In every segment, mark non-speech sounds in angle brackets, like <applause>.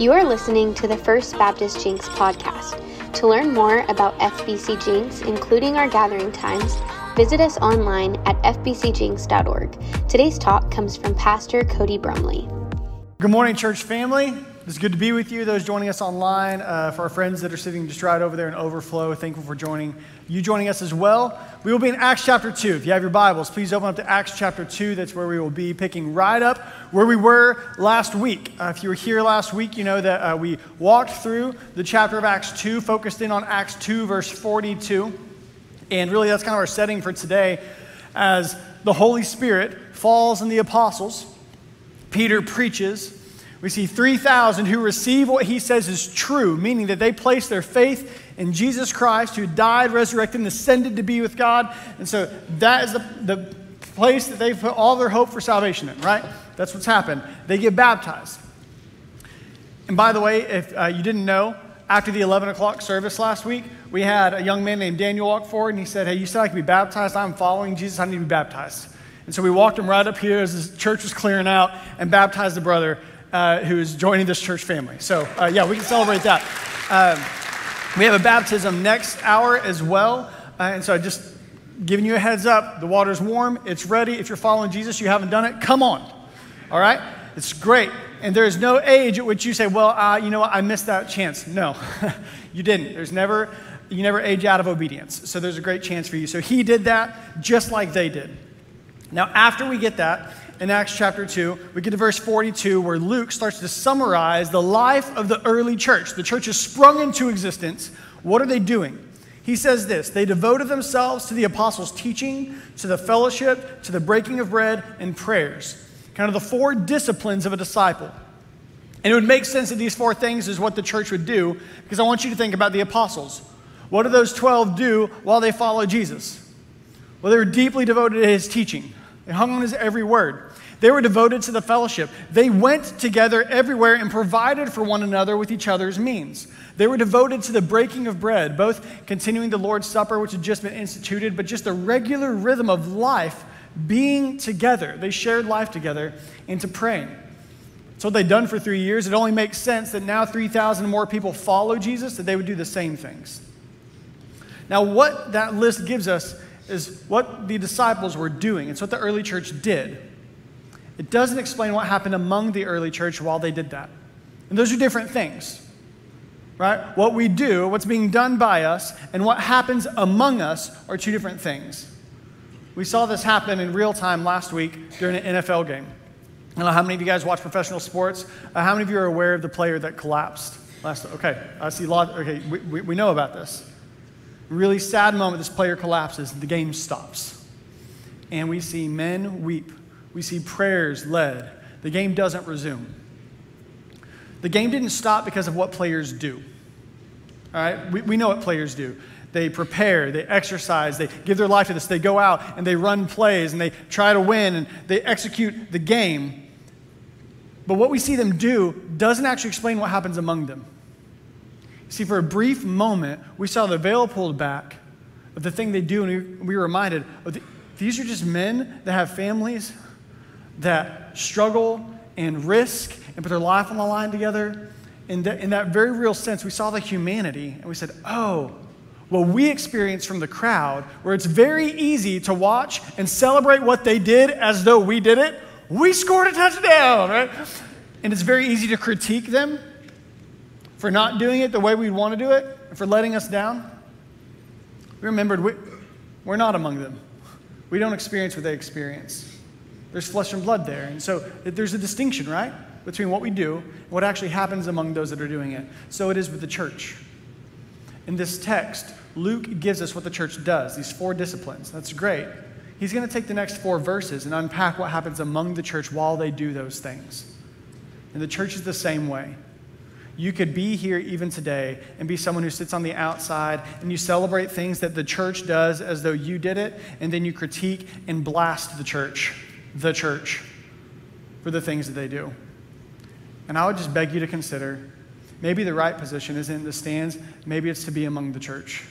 You are listening to the First Baptist Jenks podcast. To learn more about FBC Jenks, including our gathering times, visit us online at fbcjenks.org. Today's talk comes from Pastor Cody Brumley. Good morning, church family. It's good to be with you. Those joining us online, uh, for our friends that are sitting just right over there in overflow, thankful for joining you joining us as well. We will be in Acts chapter 2. If you have your Bibles, please open up to Acts chapter 2. That's where we will be picking right up where we were last week. Uh, if you were here last week, you know that uh, we walked through the chapter of Acts 2, focused in on Acts 2, verse 42. And really, that's kind of our setting for today as the Holy Spirit falls on the apostles. Peter preaches. We see 3,000 who receive what he says is true, meaning that they place their faith in Jesus Christ, who died, resurrected, and ascended to be with God. And so that is the, the place that they put all their hope for salvation in, right? That's what's happened. They get baptized. And by the way, if uh, you didn't know, after the 11 o'clock service last week, we had a young man named Daniel walk forward and he said, Hey, you said I could be baptized. I'm following Jesus. I need to be baptized. And so we walked him right up here as the church was clearing out and baptized the brother uh, who is joining this church family. So, uh, yeah, we can celebrate that. Um, we have a baptism next hour as well. Uh, and so, I just giving you a heads up the water's warm, it's ready. If you're following Jesus, you haven't done it, come on. All right? It's great. And there is no age at which you say, well, uh, you know what, I missed that chance. No, <laughs> you didn't. There's never, you never age out of obedience. So there's a great chance for you. So he did that just like they did. Now, after we get that, in Acts chapter 2, we get to verse 42 where Luke starts to summarize the life of the early church. The church has sprung into existence. What are they doing? He says this They devoted themselves to the apostles' teaching, to the fellowship, to the breaking of bread, and prayers. Kind of the four disciplines of a disciple. And it would make sense that these four things is what the church would do, because I want you to think about the apostles. What do those 12 do while they follow Jesus? Well, they were deeply devoted to his teaching, they hung on his every word. They were devoted to the fellowship. They went together everywhere and provided for one another with each other's means. They were devoted to the breaking of bread, both continuing the Lord's Supper, which had just been instituted, but just the regular rhythm of life being together. They shared life together into praying. That's what they'd done for three years. It only makes sense that now 3,000 more people follow Jesus, that they would do the same things. Now, what that list gives us is what the disciples were doing. It's what the early church did. It doesn't explain what happened among the early church while they did that. And those are different things, right? What we do, what's being done by us, and what happens among us are two different things. We saw this happen in real time last week during an NFL game. I don't know how many of you guys watch professional sports. Uh, how many of you are aware of the player that collapsed last? Okay, I see a lot. Okay, we, we, we know about this. Really sad moment. This player collapses. The game stops, and we see men weep we see prayers led. The game doesn't resume. The game didn't stop because of what players do. All right? We, we know what players do. They prepare, they exercise, they give their life to this. They go out and they run plays and they try to win and they execute the game. But what we see them do doesn't actually explain what happens among them. See, for a brief moment, we saw the veil pulled back of the thing they do, and we were reminded oh, these are just men that have families that struggle and risk and put their life on the line together. In, the, in that very real sense, we saw the humanity and we said, oh, what we experience from the crowd, where it's very easy to watch and celebrate what they did as though we did it. We scored a touchdown, right? And it's very easy to critique them for not doing it the way we'd want to do it, for letting us down. We remembered we, we're not among them. We don't experience what they experience. There's flesh and blood there. And so there's a distinction, right? Between what we do and what actually happens among those that are doing it. So it is with the church. In this text, Luke gives us what the church does, these four disciplines. That's great. He's going to take the next four verses and unpack what happens among the church while they do those things. And the church is the same way. You could be here even today and be someone who sits on the outside and you celebrate things that the church does as though you did it, and then you critique and blast the church the church for the things that they do. And I would just beg you to consider maybe the right position isn't in the stands, maybe it's to be among the church,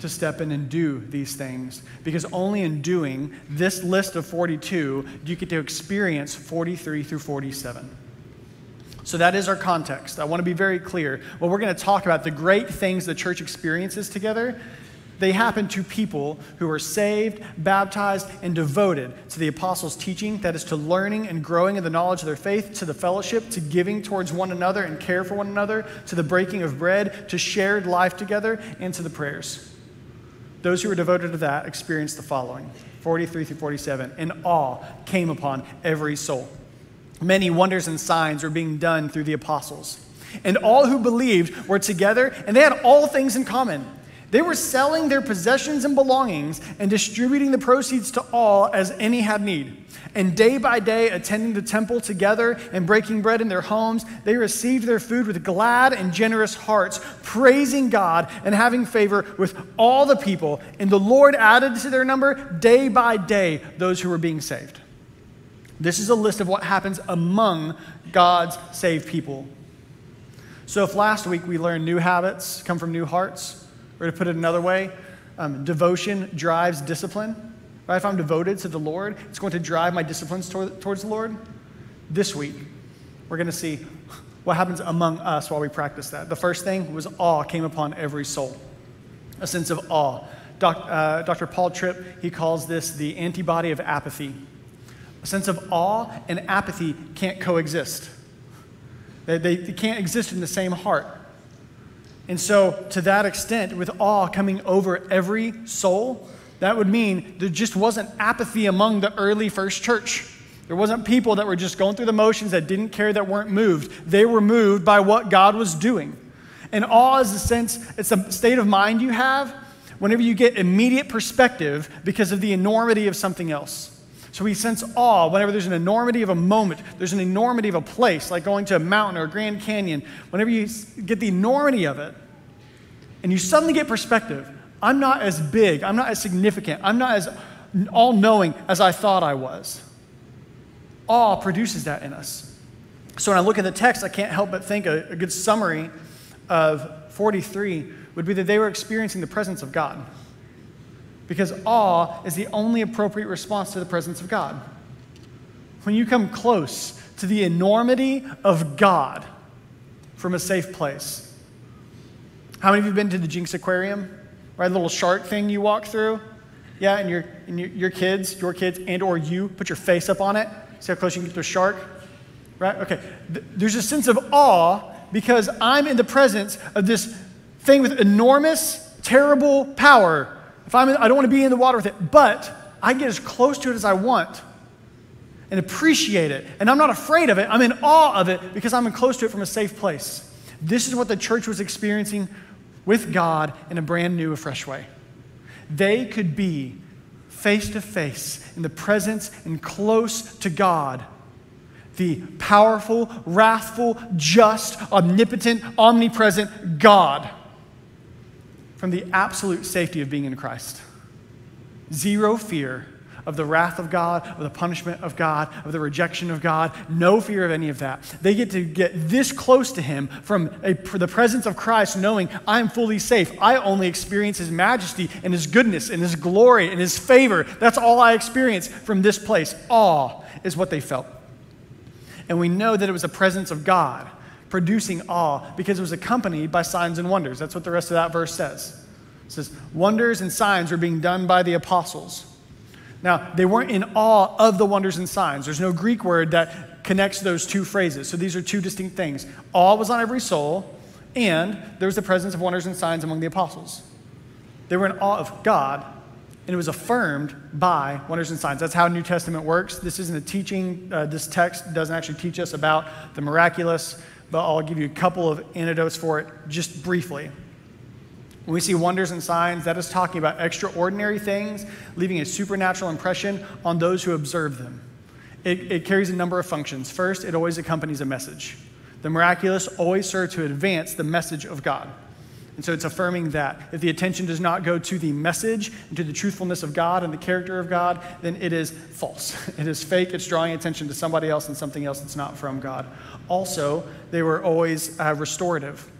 to step in and do these things. Because only in doing this list of 42 do you get to experience 43 through 47. So that is our context. I want to be very clear. Well, we're going to talk about the great things the church experiences together. They happen to people who are saved, baptized, and devoted to the apostles' teaching, that is, to learning and growing in the knowledge of their faith, to the fellowship, to giving towards one another and care for one another, to the breaking of bread, to shared life together, and to the prayers. Those who are devoted to that experience the following 43 through 47. And awe came upon every soul. Many wonders and signs were being done through the apostles. And all who believed were together, and they had all things in common. They were selling their possessions and belongings and distributing the proceeds to all as any had need. And day by day, attending the temple together and breaking bread in their homes, they received their food with glad and generous hearts, praising God and having favor with all the people. And the Lord added to their number day by day those who were being saved. This is a list of what happens among God's saved people. So, if last week we learned new habits come from new hearts, or to put it another way, um, devotion drives discipline. Right? If I'm devoted to the Lord, it's going to drive my disciplines toward, towards the Lord. This week, we're going to see what happens among us while we practice that. The first thing was awe came upon every soul, a sense of awe. Doc, uh, Dr. Paul Tripp, he calls this the antibody of apathy. A sense of awe and apathy can't coexist. They, they, they can't exist in the same heart. And so, to that extent, with awe coming over every soul, that would mean there just wasn't apathy among the early first church. There wasn't people that were just going through the motions that didn't care, that weren't moved. They were moved by what God was doing. And awe is a sense, it's a state of mind you have whenever you get immediate perspective because of the enormity of something else. So we sense awe whenever there's an enormity of a moment, there's an enormity of a place, like going to a mountain or a Grand Canyon. Whenever you get the enormity of it, and you suddenly get perspective, I'm not as big, I'm not as significant, I'm not as all knowing as I thought I was. Awe produces that in us. So when I look at the text, I can't help but think a, a good summary of 43 would be that they were experiencing the presence of God because awe is the only appropriate response to the presence of God. When you come close to the enormity of God from a safe place. How many of you have been to the Jenks Aquarium? Right, little shark thing you walk through? Yeah, and your, and your, your kids, your kids, and or you put your face up on it. See how close you can get to a shark? Right? Okay. There's a sense of awe because I'm in the presence of this thing with enormous, terrible power if I'm in, I don't want to be in the water with it, but I get as close to it as I want and appreciate it. And I'm not afraid of it. I'm in awe of it because I'm close to it from a safe place. This is what the church was experiencing with God in a brand new, fresh way. They could be face to face in the presence and close to God, the powerful, wrathful, just, omnipotent, omnipresent God from the absolute safety of being in Christ. Zero fear of the wrath of God, of the punishment of God, of the rejection of God. No fear of any of that. They get to get this close to Him from a, the presence of Christ, knowing I'm fully safe. I only experience His majesty and His goodness and His glory and His favor. That's all I experience from this place. Awe is what they felt. And we know that it was the presence of God producing awe because it was accompanied by signs and wonders. That's what the rest of that verse says. It says, Wonders and signs were being done by the apostles. Now, they weren't in awe of the wonders and signs. There's no Greek word that connects those two phrases. So these are two distinct things. Awe was on every soul, and there was the presence of wonders and signs among the apostles. They were in awe of God, and it was affirmed by wonders and signs. That's how New Testament works. This isn't a teaching, uh, this text doesn't actually teach us about the miraculous but I'll give you a couple of antidotes for it just briefly. When we see wonders and signs, that is talking about extraordinary things, leaving a supernatural impression on those who observe them. It, it, carries a number of functions. First, it always accompanies a message. The miraculous always serve to advance the message of God. And so it's affirming that. If the attention does not go to the message and to the truthfulness of God and the character of God, then it is false. <laughs> It is fake. It's drawing attention to somebody else and something else that's not from God. Also, they were always uh, restorative.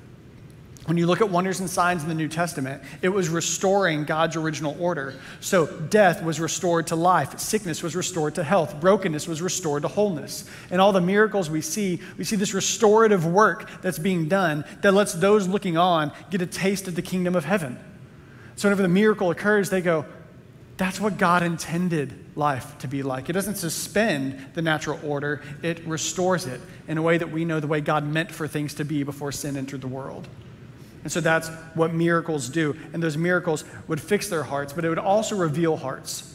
When you look at wonders and signs in the New Testament, it was restoring God's original order. So death was restored to life, sickness was restored to health, brokenness was restored to wholeness. And all the miracles we see, we see this restorative work that's being done that lets those looking on get a taste of the kingdom of heaven. So whenever the miracle occurs, they go, that's what God intended life to be like. It doesn't suspend the natural order, it restores it in a way that we know the way God meant for things to be before sin entered the world. And so that's what miracles do. And those miracles would fix their hearts, but it would also reveal hearts.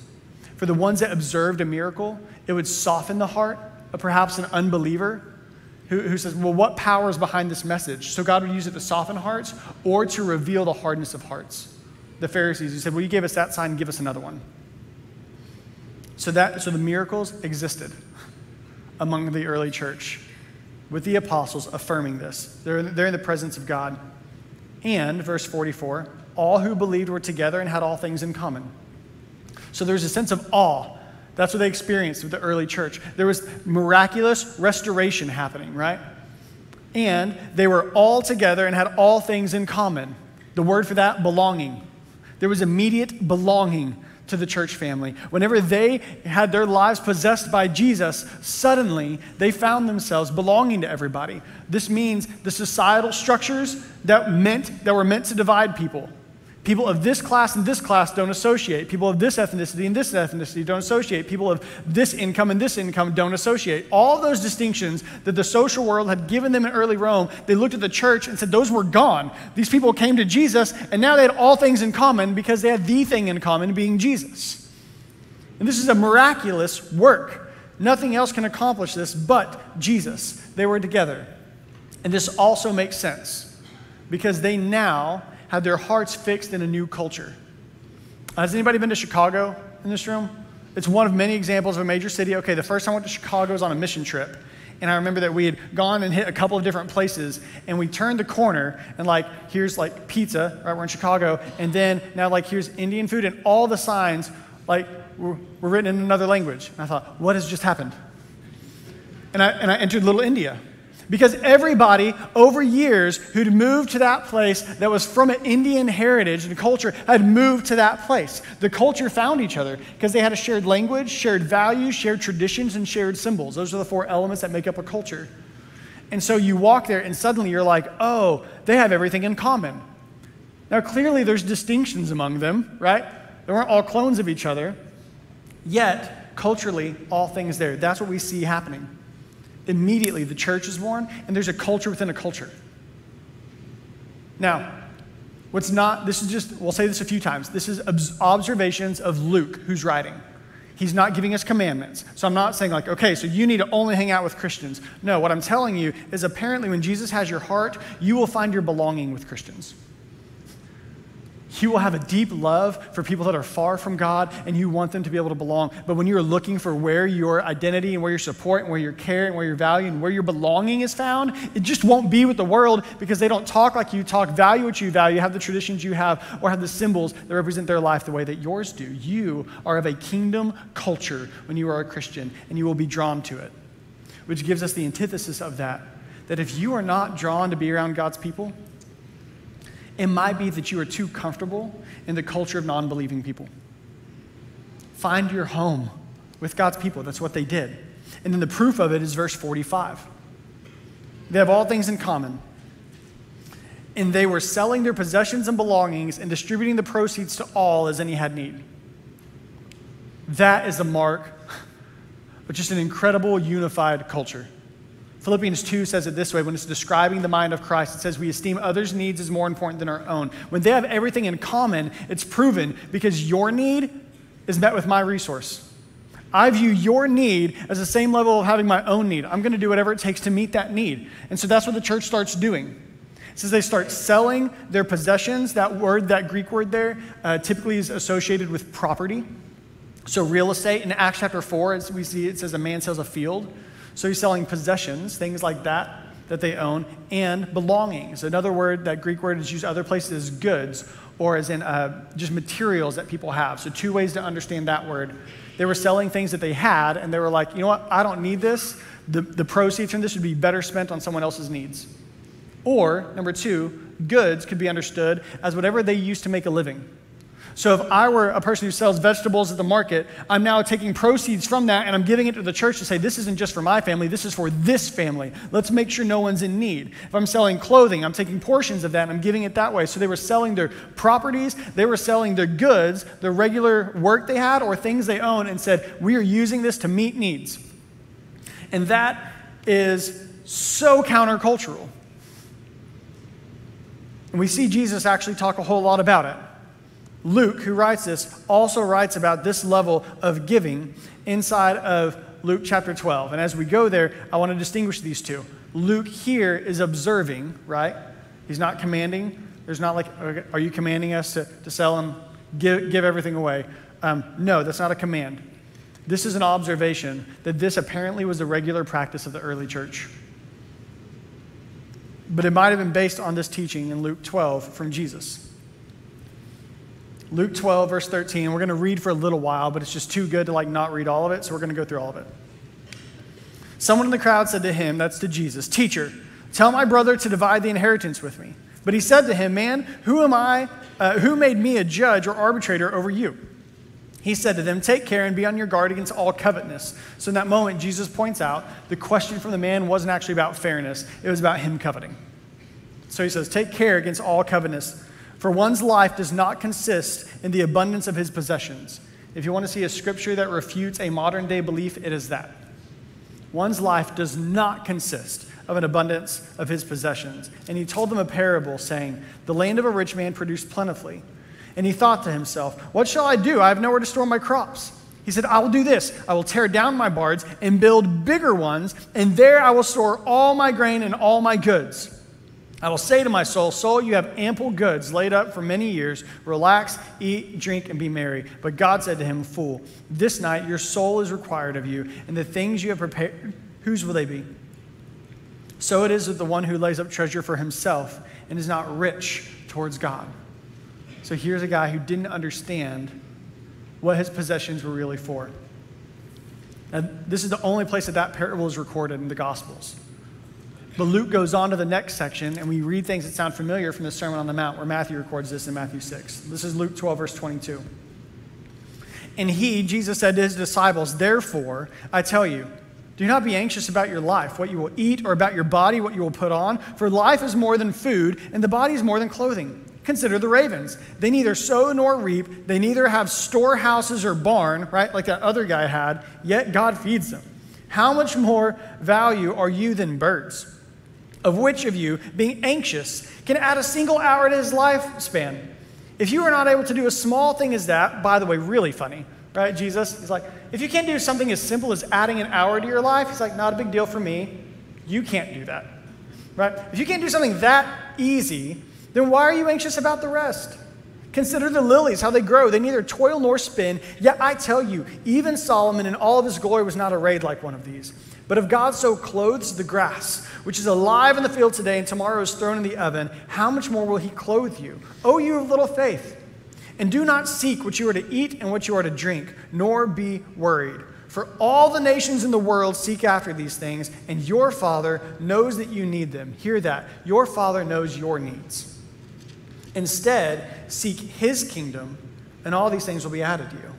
For the ones that observed a miracle, it would soften the heart of perhaps an unbeliever who, who says, Well, what power is behind this message? So God would use it to soften hearts or to reveal the hardness of hearts. The Pharisees, who said, Well, you gave us that sign, give us another one. So, that, so the miracles existed among the early church with the apostles affirming this. They're, they're in the presence of God. And, verse 44, all who believed were together and had all things in common. So there's a sense of awe. That's what they experienced with the early church. There was miraculous restoration happening, right? And they were all together and had all things in common. The word for that, belonging. There was immediate belonging to the church family. Whenever they had their lives possessed by Jesus, suddenly they found themselves belonging to everybody. This means the societal structures that meant that were meant to divide people. People of this class and this class don't associate. People of this ethnicity and this ethnicity don't associate. People of this income and this income don't associate. All those distinctions that the social world had given them in early Rome, they looked at the church and said those were gone. These people came to Jesus and now they had all things in common because they had the thing in common being Jesus. And this is a miraculous work. Nothing else can accomplish this but Jesus. They were together. And this also makes sense because they now had their hearts fixed in a new culture. Uh, has anybody been to Chicago in this room? It's one of many examples of a major city. Okay, the first time I went to Chicago was on a mission trip. And I remember that we had gone and hit a couple of different places, and we turned the corner, and like, here's like pizza, right? We're in Chicago, and then now, like, here's Indian food, and all the signs, like, were, were written in another language. And I thought, what has just happened? And I, and I entered Little India. Because everybody over years who'd moved to that place that was from an Indian heritage and culture had moved to that place. The culture found each other because they had a shared language, shared values, shared traditions, and shared symbols. Those are the four elements that make up a culture. And so you walk there and suddenly you're like, oh, they have everything in common. Now, clearly there's distinctions among them, right? They weren't all clones of each other. Yet, culturally, all things there. That's what we see happening immediately the church is born, and there's a culture within a culture. Now, what's not, this is just, we'll say this a few times. This is observations of Luke, who's writing. He's not giving us commandments. So I'm not saying, like, okay, so you need to only hang out with Christians. No, what I'm telling you is apparently when Jesus has your heart, you will find your belonging with Christians. You will have a deep love for people that are far from God and you want them to be able to belong. But when you're looking for where your identity and where your support and where your care and where your value and where your belonging is found, it just won't be with the world because they don't talk like you talk, value what you value, have the traditions you have, or have the symbols that represent their life the way that yours do. You are of a kingdom culture when you are a Christian and you will be drawn to it, which gives us the antithesis of that. That if you are not drawn to be around God's people, it might be that you are too comfortable in the culture of non believing people. Find your home with God's people. That's what they did. And then the proof of it is verse 45. They have all things in common. And they were selling their possessions and belongings and distributing the proceeds to all as any had need. That is the mark of just an incredible unified culture. Philippians 2 says it this way when it's describing the mind of Christ. It says, We esteem others' needs as more important than our own. When they have everything in common, it's proven because your need is met with my resource. I view your need as the same level of having my own need. I'm going to do whatever it takes to meet that need. And so that's what the church starts doing. It says they start selling their possessions. That word, that Greek word there, uh, typically is associated with property. So real estate. In Acts chapter 4, as we see, it says a man sells a field. So he's selling possessions, things like that that they own, and belongings. Another word, that Greek word is used other places is goods, or as in uh, just materials that people have. So, two ways to understand that word. They were selling things that they had, and they were like, you know what, I don't need this. The, the proceeds from this would be better spent on someone else's needs. Or, number two, goods could be understood as whatever they used to make a living. So if I were a person who sells vegetables at the market, I'm now taking proceeds from that and I'm giving it to the church to say, this isn't just for my family, this is for this family. Let's make sure no one's in need. If I'm selling clothing, I'm taking portions of that and I'm giving it that way. So they were selling their properties, they were selling their goods, the regular work they had, or things they own, and said, we are using this to meet needs. And that is so countercultural. And we see Jesus actually talk a whole lot about it. Luke, who writes this, also writes about this level of giving inside of Luke chapter 12. And as we go there, I want to distinguish these two. Luke here is observing, right? He's not commanding. There's not like, are you commanding us to, to sell and give, give everything away? Um, no, that's not a command. This is an observation that this apparently was the regular practice of the early church. But it might have been based on this teaching in Luke 12 from Jesus. Luke 12, verse 13. We're going to read for a little while, but it's just too good to like not read all of it, so we're going to go through all of it. Someone in the crowd said to him, that's to Jesus, Teacher, tell my brother to divide the inheritance with me. But he said to him, Man, who am I? Uh, who made me a judge or arbitrator over you? He said to them, Take care and be on your guard against all covetousness. So in that moment, Jesus points out the question from the man wasn't actually about fairness, it was about him coveting. So he says, Take care against all covetousness. For one's life does not consist in the abundance of his possessions. If you want to see a scripture that refutes a modern day belief, it is that. One's life does not consist of an abundance of his possessions. And he told them a parable, saying, The land of a rich man produced plentifully. And he thought to himself, What shall I do? I have nowhere to store my crops. He said, I will do this. I will tear down my barns and build bigger ones, and there I will store all my grain and all my goods. I will say to my soul, Soul, you have ample goods laid up for many years. Relax, eat, drink, and be merry. But God said to him, Fool, this night your soul is required of you, and the things you have prepared, whose will they be? So it is with the one who lays up treasure for himself and is not rich towards God. So here's a guy who didn't understand what his possessions were really for. And this is the only place that that parable is recorded in the Gospels. But Luke goes on to the next section, and we read things that sound familiar from the Sermon on the Mount, where Matthew records this in Matthew 6. This is Luke 12, verse 22. And he, Jesus, said to his disciples, Therefore, I tell you, do not be anxious about your life, what you will eat, or about your body, what you will put on, for life is more than food, and the body is more than clothing. Consider the ravens. They neither sow nor reap, they neither have storehouses or barn, right, like that other guy had, yet God feeds them. How much more value are you than birds? Of which of you, being anxious, can add a single hour to his lifespan? If you are not able to do a small thing as that, by the way, really funny, right? Jesus, he's like, if you can't do something as simple as adding an hour to your life, he's like, not a big deal for me. You can't do that, right? If you can't do something that easy, then why are you anxious about the rest? Consider the lilies, how they grow. They neither toil nor spin. Yet I tell you, even Solomon in all of his glory was not arrayed like one of these. But if God so clothes the grass, which is alive in the field today and tomorrow is thrown in the oven, how much more will he clothe you? O you of little faith. And do not seek what you are to eat and what you are to drink, nor be worried. For all the nations in the world seek after these things, and your Father knows that you need them. Hear that. Your Father knows your needs. Instead, seek his kingdom, and all these things will be added to you.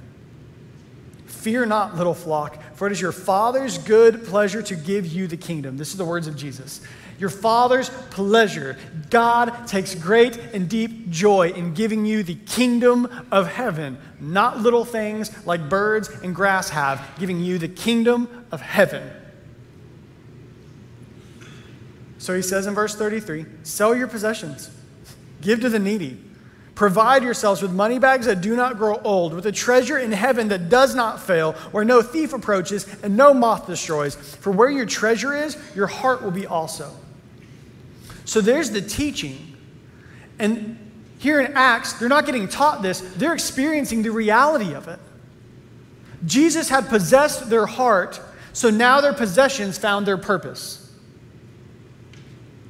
Fear not, little flock, for it is your Father's good pleasure to give you the kingdom. This is the words of Jesus. Your Father's pleasure. God takes great and deep joy in giving you the kingdom of heaven, not little things like birds and grass have, giving you the kingdom of heaven. So he says in verse 33 sell your possessions, give to the needy Provide yourselves with money bags that do not grow old, with a treasure in heaven that does not fail, where no thief approaches and no moth destroys. For where your treasure is, your heart will be also. So there's the teaching. And here in Acts, they're not getting taught this, they're experiencing the reality of it. Jesus had possessed their heart, so now their possessions found their purpose.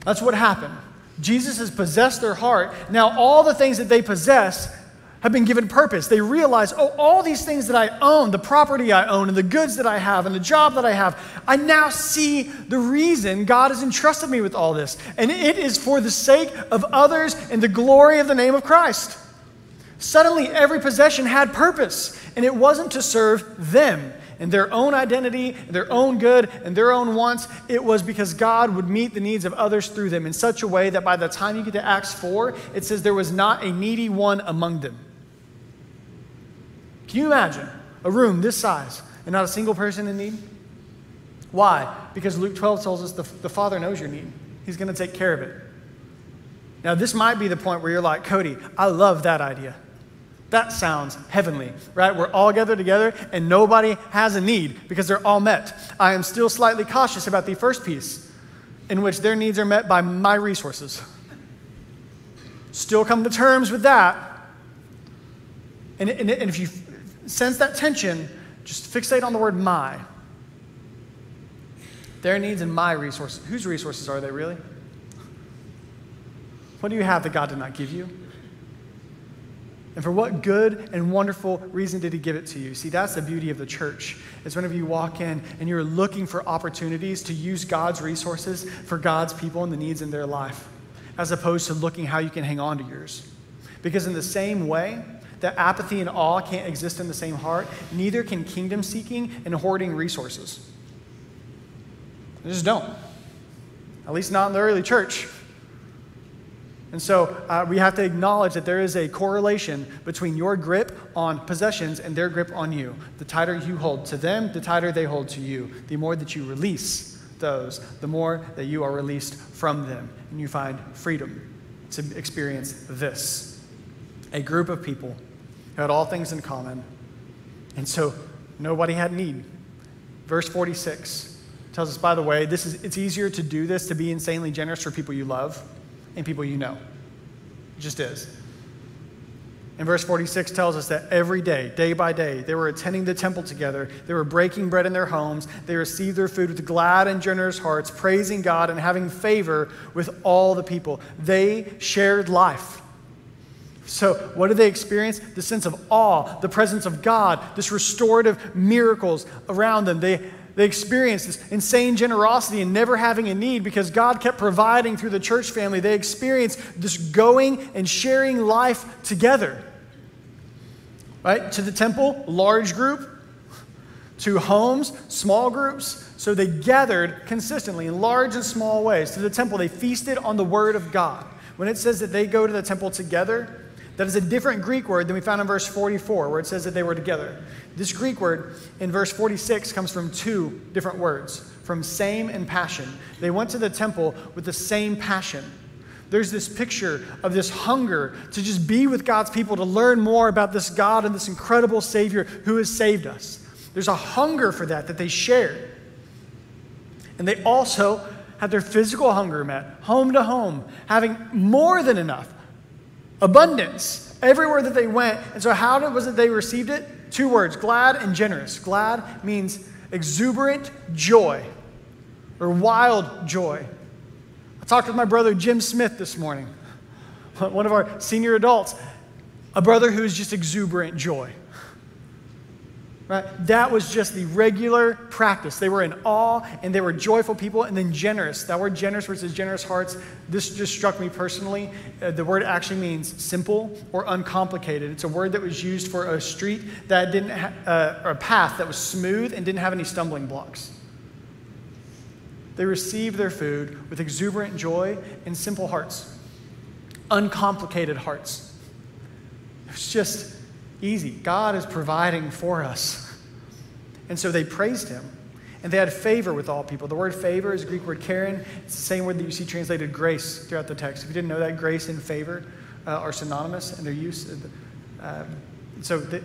That's what happened. Jesus has possessed their heart. Now, all the things that they possess have been given purpose. They realize, oh, all these things that I own, the property I own, and the goods that I have, and the job that I have, I now see the reason God has entrusted me with all this. And it is for the sake of others and the glory of the name of Christ. Suddenly, every possession had purpose, and it wasn't to serve them and their own identity, and their own good, and their own wants. It was because God would meet the needs of others through them in such a way that by the time you get to Acts 4, it says there was not a needy one among them. Can you imagine a room this size and not a single person in need? Why? Because Luke 12 tells us the, the Father knows your need, He's going to take care of it. Now, this might be the point where you're like, Cody, I love that idea. That sounds heavenly, right? We're all gathered together and nobody has a need because they're all met. I am still slightly cautious about the first piece, in which their needs are met by my resources. Still come to terms with that. And, and, and if you sense that tension, just fixate on the word my. Their needs and my resources. Whose resources are they really? What do you have that God did not give you? And for what good and wonderful reason did he give it to you? See, that's the beauty of the church. Is whenever you walk in and you're looking for opportunities to use God's resources for God's people and the needs in their life, as opposed to looking how you can hang on to yours. Because in the same way that apathy and awe can't exist in the same heart, neither can kingdom seeking and hoarding resources. They just don't. At least not in the early church. And so uh, we have to acknowledge that there is a correlation between your grip on possessions and their grip on you. The tighter you hold to them, the tighter they hold to you. The more that you release those, the more that you are released from them. And you find freedom to experience this. A group of people who had all things in common. And so nobody had need. Verse 46 tells us, by the way, this is, it's easier to do this, to be insanely generous for people you love and people you know. It just is. And verse 46 tells us that every day, day by day, they were attending the temple together. They were breaking bread in their homes. They received their food with glad and generous hearts, praising God and having favor with all the people. They shared life. So, what did they experience? The sense of awe, the presence of God, this restorative miracles around them. They, they experienced this insane generosity and never having a need because God kept providing through the church family. They experienced this going and sharing life together. Right? To the temple, large group. To homes, small groups. So they gathered consistently in large and small ways. To the temple, they feasted on the word of God. When it says that they go to the temple together, that is a different Greek word than we found in verse 44, where it says that they were together. This Greek word in verse 46 comes from two different words from same and passion. They went to the temple with the same passion. There's this picture of this hunger to just be with God's people, to learn more about this God and this incredible Savior who has saved us. There's a hunger for that that they shared. And they also had their physical hunger met, home to home, having more than enough abundance everywhere that they went. And so, how was it they received it? Two words glad and generous. Glad means exuberant joy or wild joy. I talked with my brother Jim Smith this morning, <laughs> one of our senior adults, a brother who is just exuberant joy. Right? That was just the regular practice. They were in awe and they were joyful people and then generous. That word generous versus generous hearts, this just struck me personally. Uh, the word actually means simple or uncomplicated. It's a word that was used for a street that didn't, ha- uh, or a path that was smooth and didn't have any stumbling blocks. They received their food with exuberant joy and simple hearts, uncomplicated hearts. It was just easy. God is providing for us. And so they praised him. And they had favor with all people. The word favor is a Greek word charin. It's the same word that you see translated grace throughout the text. If you didn't know that, grace and favor uh, are synonymous in their use. Uh, so they,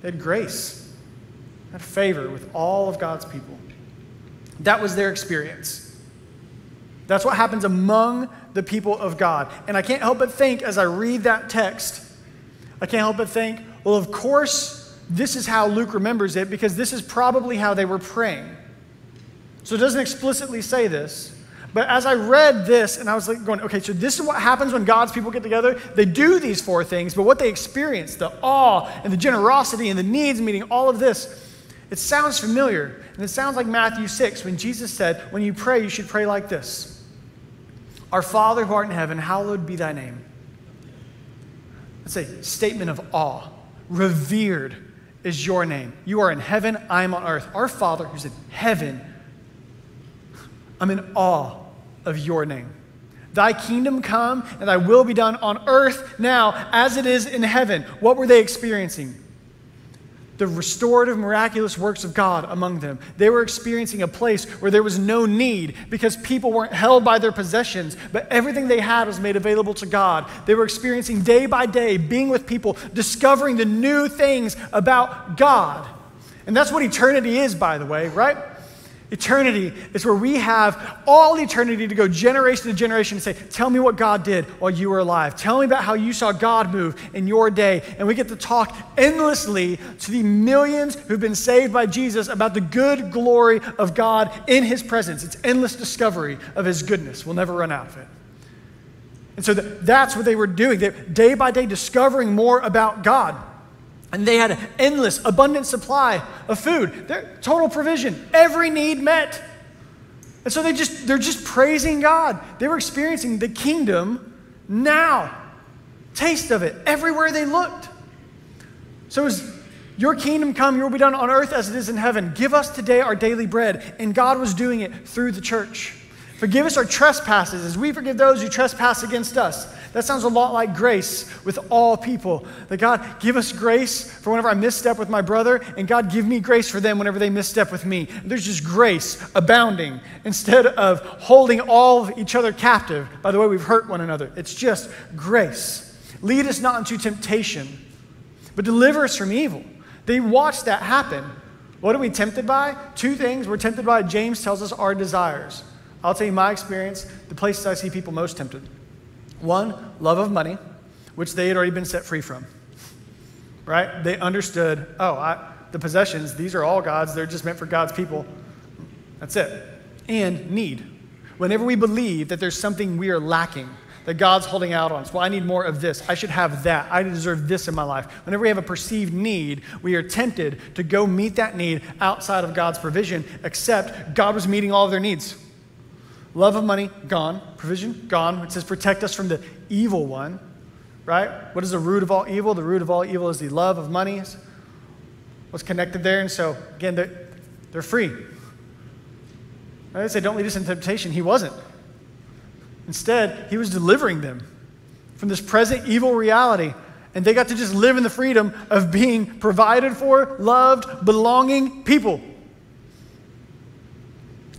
they had grace, had favor with all of God's people. That was their experience. That's what happens among the people of God. And I can't help but think as I read that text, I can't help but think, well, of course, this is how Luke remembers it because this is probably how they were praying. So it doesn't explicitly say this, But as I read this, and I was like going, okay, so this is what happens when God's people get together. They do these four things, but what they experience, the awe and the generosity and the needs meeting, all of this, it sounds familiar. And it sounds like Matthew 6 when Jesus said, when you pray, you should pray like this Our Father who art in heaven, hallowed be thy name. It's a statement of awe. Revered is your name. You are in heaven, I am on earth. Our Father who's in heaven, I'm in awe of your name. Thy kingdom come and thy will be done on earth now as it is in heaven. What were they experiencing? The restorative, miraculous works of God among them. They were experiencing a place where there was no need because people weren't held by their possessions, but everything they had was made available to God. They were experiencing day by day, being with people, discovering the new things about God. And that's what eternity is, by the way, right? Eternity is where we have all eternity to go generation to generation and say, Tell me what God did while you were alive. Tell me about how you saw God move in your day. And we get to talk endlessly to the millions who've been saved by Jesus about the good glory of God in his presence. It's endless discovery of his goodness. We'll never run out of it. And so that's what they were doing. They, day by day, discovering more about God. And they had an endless, abundant supply of food. Their total provision, every need met. And so they just they're just praising God. They were experiencing the kingdom now. Taste of it everywhere they looked. So as your kingdom come, your will be done on earth as it is in heaven. Give us today our daily bread. And God was doing it through the church. Forgive us our trespasses as we forgive those who trespass against us. That sounds a lot like grace with all people. That God, give us grace for whenever I misstep with my brother, and God, give me grace for them whenever they misstep with me. There's just grace abounding instead of holding all of each other captive by the way we've hurt one another. It's just grace. Lead us not into temptation, but deliver us from evil. They watched that happen. What are we tempted by? Two things we're tempted by, James tells us, our desires. I'll tell you my experience, the places I see people most tempted. One, love of money, which they had already been set free from. Right? They understood, oh, I, the possessions, these are all God's, they're just meant for God's people. That's it. And need. Whenever we believe that there's something we are lacking, that God's holding out on us. Well, I need more of this. I should have that. I deserve this in my life. Whenever we have a perceived need, we are tempted to go meet that need outside of God's provision, except God was meeting all of their needs. Love of money, gone. Provision, gone. It says protect us from the evil one, right? What is the root of all evil? The root of all evil is the love of money. What's connected there? And so, again, they're, they're free. I say, don't lead us into temptation. He wasn't. Instead, he was delivering them from this present evil reality. And they got to just live in the freedom of being provided for, loved, belonging people.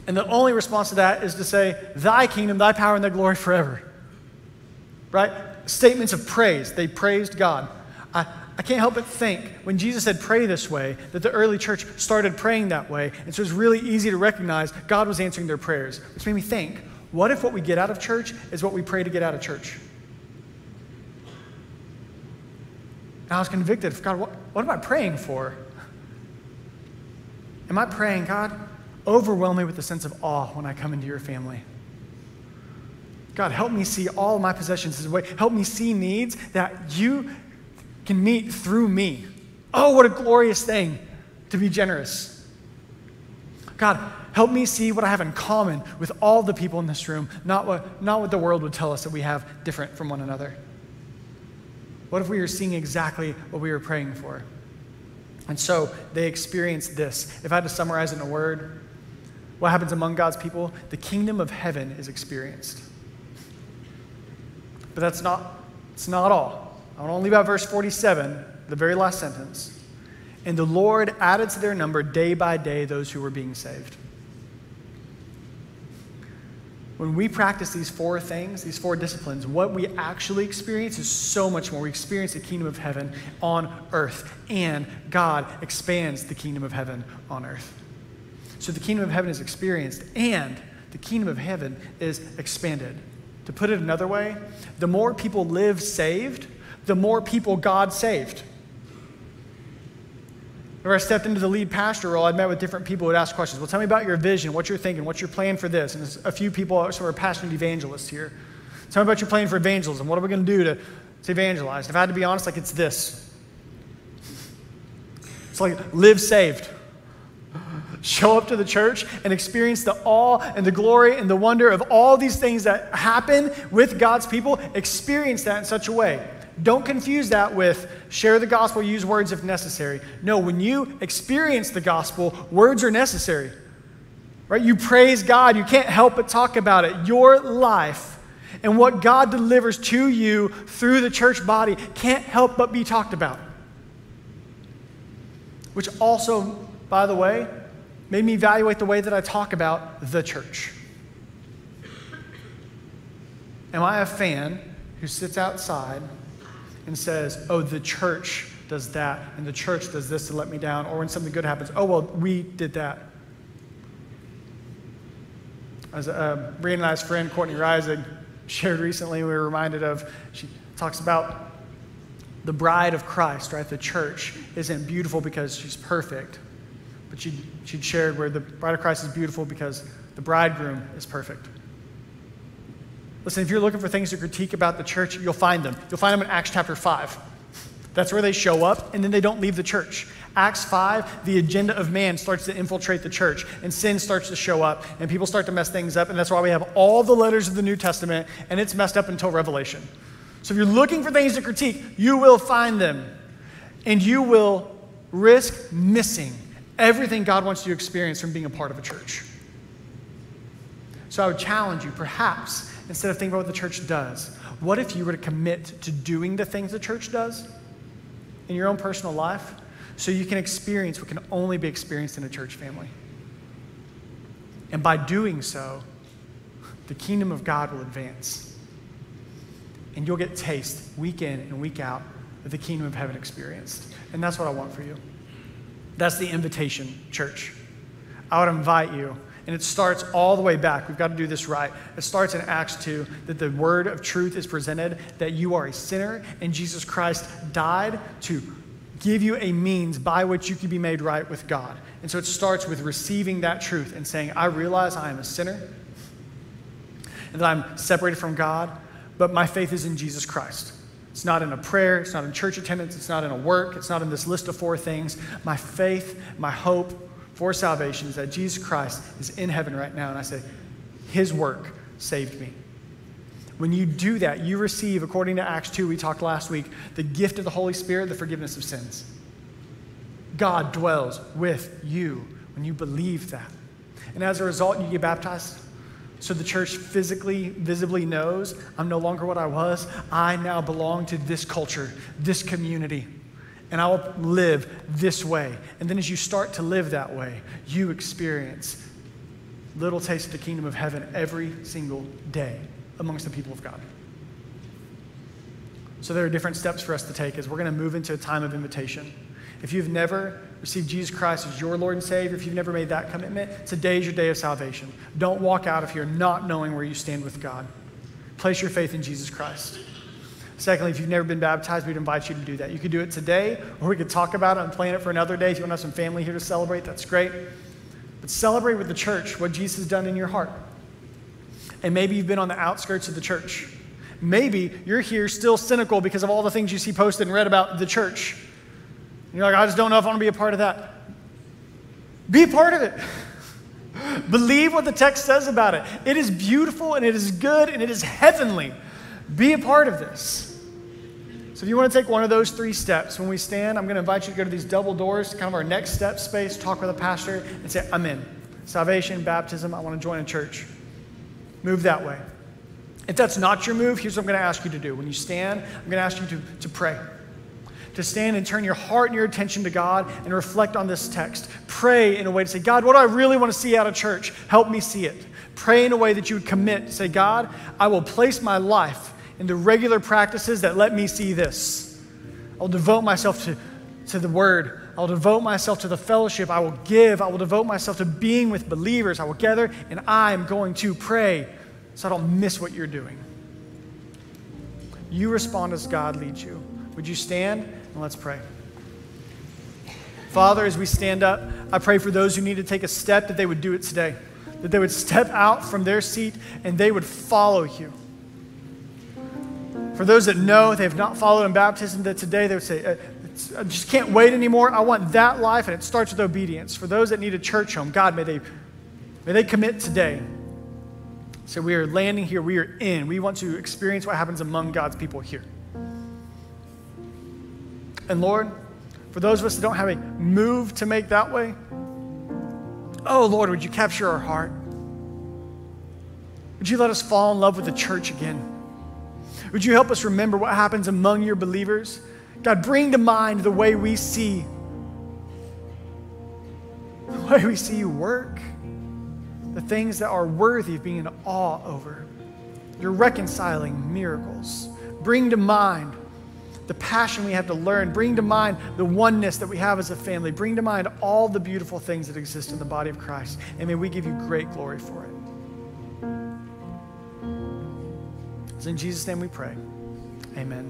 And the only response to that is to say, Thy kingdom, thy power, and thy glory forever. Right? Statements of praise. They praised God. I, I can't help but think when Jesus said pray this way, that the early church started praying that way. And so it's really easy to recognize God was answering their prayers, which made me think what if what we get out of church is what we pray to get out of church? And I was convicted God, what, what am I praying for? Am I praying, God, Overwhelm me with a sense of awe when I come into your family. God, help me see all my possessions as a way. Help me see needs that you can meet through me. Oh, what a glorious thing to be generous. God, help me see what I have in common with all the people in this room, not what, not what the world would tell us that we have different from one another. What if we are seeing exactly what we were praying for? And so they experienced this. If I had to summarize it in a word, what happens among God's people? The kingdom of heaven is experienced. But that's not, it's not all. I want to leave out verse 47, the very last sentence. And the Lord added to their number day by day those who were being saved. When we practice these four things, these four disciplines, what we actually experience is so much more. We experience the kingdom of heaven on earth, and God expands the kingdom of heaven on earth. So the kingdom of heaven is experienced and the kingdom of heaven is expanded. To put it another way, the more people live saved, the more people God saved. Whenever I stepped into the lead pastor role, I met with different people who would ask questions. Well, tell me about your vision, what you're thinking, what's your plan for this? And there's a few people who are passionate evangelists here. Tell me about your plan for evangelism. What are we going to do to, to evangelize? If I had to be honest, like it's this. It's like live saved. Show up to the church and experience the awe and the glory and the wonder of all these things that happen with God's people. Experience that in such a way don't confuse that with share the gospel, use words if necessary. No, when you experience the gospel, words are necessary. Right? You praise God, you can't help but talk about it. Your life and what God delivers to you through the church body can't help but be talked about. Which also, by the way, made me evaluate the way that I talk about the church. Am I a fan who sits outside and says, oh, the church does that, and the church does this to let me down, or when something good happens, oh, well, we did that. As a uh, I's friend, Courtney Rising, shared recently, we were reminded of, she talks about the bride of Christ, right? The church isn't beautiful because she's perfect, but she, she'd shared where the bride of Christ is beautiful because the bridegroom is perfect. Listen, if you're looking for things to critique about the church, you'll find them. You'll find them in Acts chapter 5. That's where they show up, and then they don't leave the church. Acts 5, the agenda of man starts to infiltrate the church, and sin starts to show up, and people start to mess things up, and that's why we have all the letters of the New Testament, and it's messed up until Revelation. So if you're looking for things to critique, you will find them, and you will risk missing everything God wants you to experience from being a part of a church. So I would challenge you, perhaps, instead of thinking about what the church does, what if you were to commit to doing the things the church does in your own personal life so you can experience what can only be experienced in a church family? And by doing so, the kingdom of God will advance. And you'll get taste week in and week out of the kingdom of heaven experienced. And that's what I want for you. That's the invitation, church. I would invite you and it starts all the way back. We've got to do this right. It starts in Acts 2 that the word of truth is presented, that you are a sinner, and Jesus Christ died to give you a means by which you can be made right with God. And so it starts with receiving that truth and saying, I realize I am a sinner and that I'm separated from God, but my faith is in Jesus Christ. It's not in a prayer, it's not in church attendance, it's not in a work, it's not in this list of four things. My faith, my hope, for salvation is that Jesus Christ is in heaven right now. And I say, His work saved me. When you do that, you receive, according to Acts 2, we talked last week, the gift of the Holy Spirit, the forgiveness of sins. God dwells with you when you believe that. And as a result, you get baptized. So the church physically, visibly knows I'm no longer what I was. I now belong to this culture, this community and I will live this way. And then as you start to live that way, you experience little taste of the kingdom of heaven every single day amongst the people of God. So there are different steps for us to take as we're going to move into a time of invitation. If you've never received Jesus Christ as your Lord and Savior, if you've never made that commitment, today is your day of salvation. Don't walk out of here not knowing where you stand with God. Place your faith in Jesus Christ. Secondly, if you've never been baptized, we'd invite you to do that. You could do it today, or we could talk about it and plan it for another day. If you want to have some family here to celebrate, that's great. But celebrate with the church what Jesus has done in your heart. And maybe you've been on the outskirts of the church. Maybe you're here still cynical because of all the things you see posted and read about the church. And you're like, I just don't know if I want to be a part of that. Be a part of it. <laughs> Believe what the text says about it. It is beautiful and it is good and it is heavenly. Be a part of this. So, if you want to take one of those three steps, when we stand, I'm going to invite you to go to these double doors, kind of our next step space, talk with a pastor, and say, I'm in. Salvation, baptism, I want to join a church. Move that way. If that's not your move, here's what I'm going to ask you to do. When you stand, I'm going to ask you to, to pray. To stand and turn your heart and your attention to God and reflect on this text. Pray in a way to say, God, what do I really want to see out of church? Help me see it. Pray in a way that you would commit. Say, God, I will place my life into regular practices that let me see this. I'll devote myself to, to the word. I'll devote myself to the fellowship. I will give. I will devote myself to being with believers. I will gather, and I'm going to pray so I don't miss what you're doing. You respond as God leads you. Would you stand and let's pray? Father, as we stand up, I pray for those who need to take a step that they would do it today, that they would step out from their seat and they would follow you. For those that know they have not followed in baptism, that today they would say, uh, I just can't wait anymore. I want that life, and it starts with obedience. For those that need a church home, God, may they, may they commit today. So we are landing here. We are in. We want to experience what happens among God's people here. And Lord, for those of us that don't have a move to make that way, oh Lord, would you capture our heart? Would you let us fall in love with the church again? Would you help us remember what happens among your believers? God, bring to mind the way we see the way we see you work, the things that are worthy of being in awe over. Your reconciling miracles. Bring to mind the passion we have to learn. Bring to mind the oneness that we have as a family. Bring to mind all the beautiful things that exist in the body of Christ. And may we give you great glory for it. It's in Jesus' name we pray. Amen.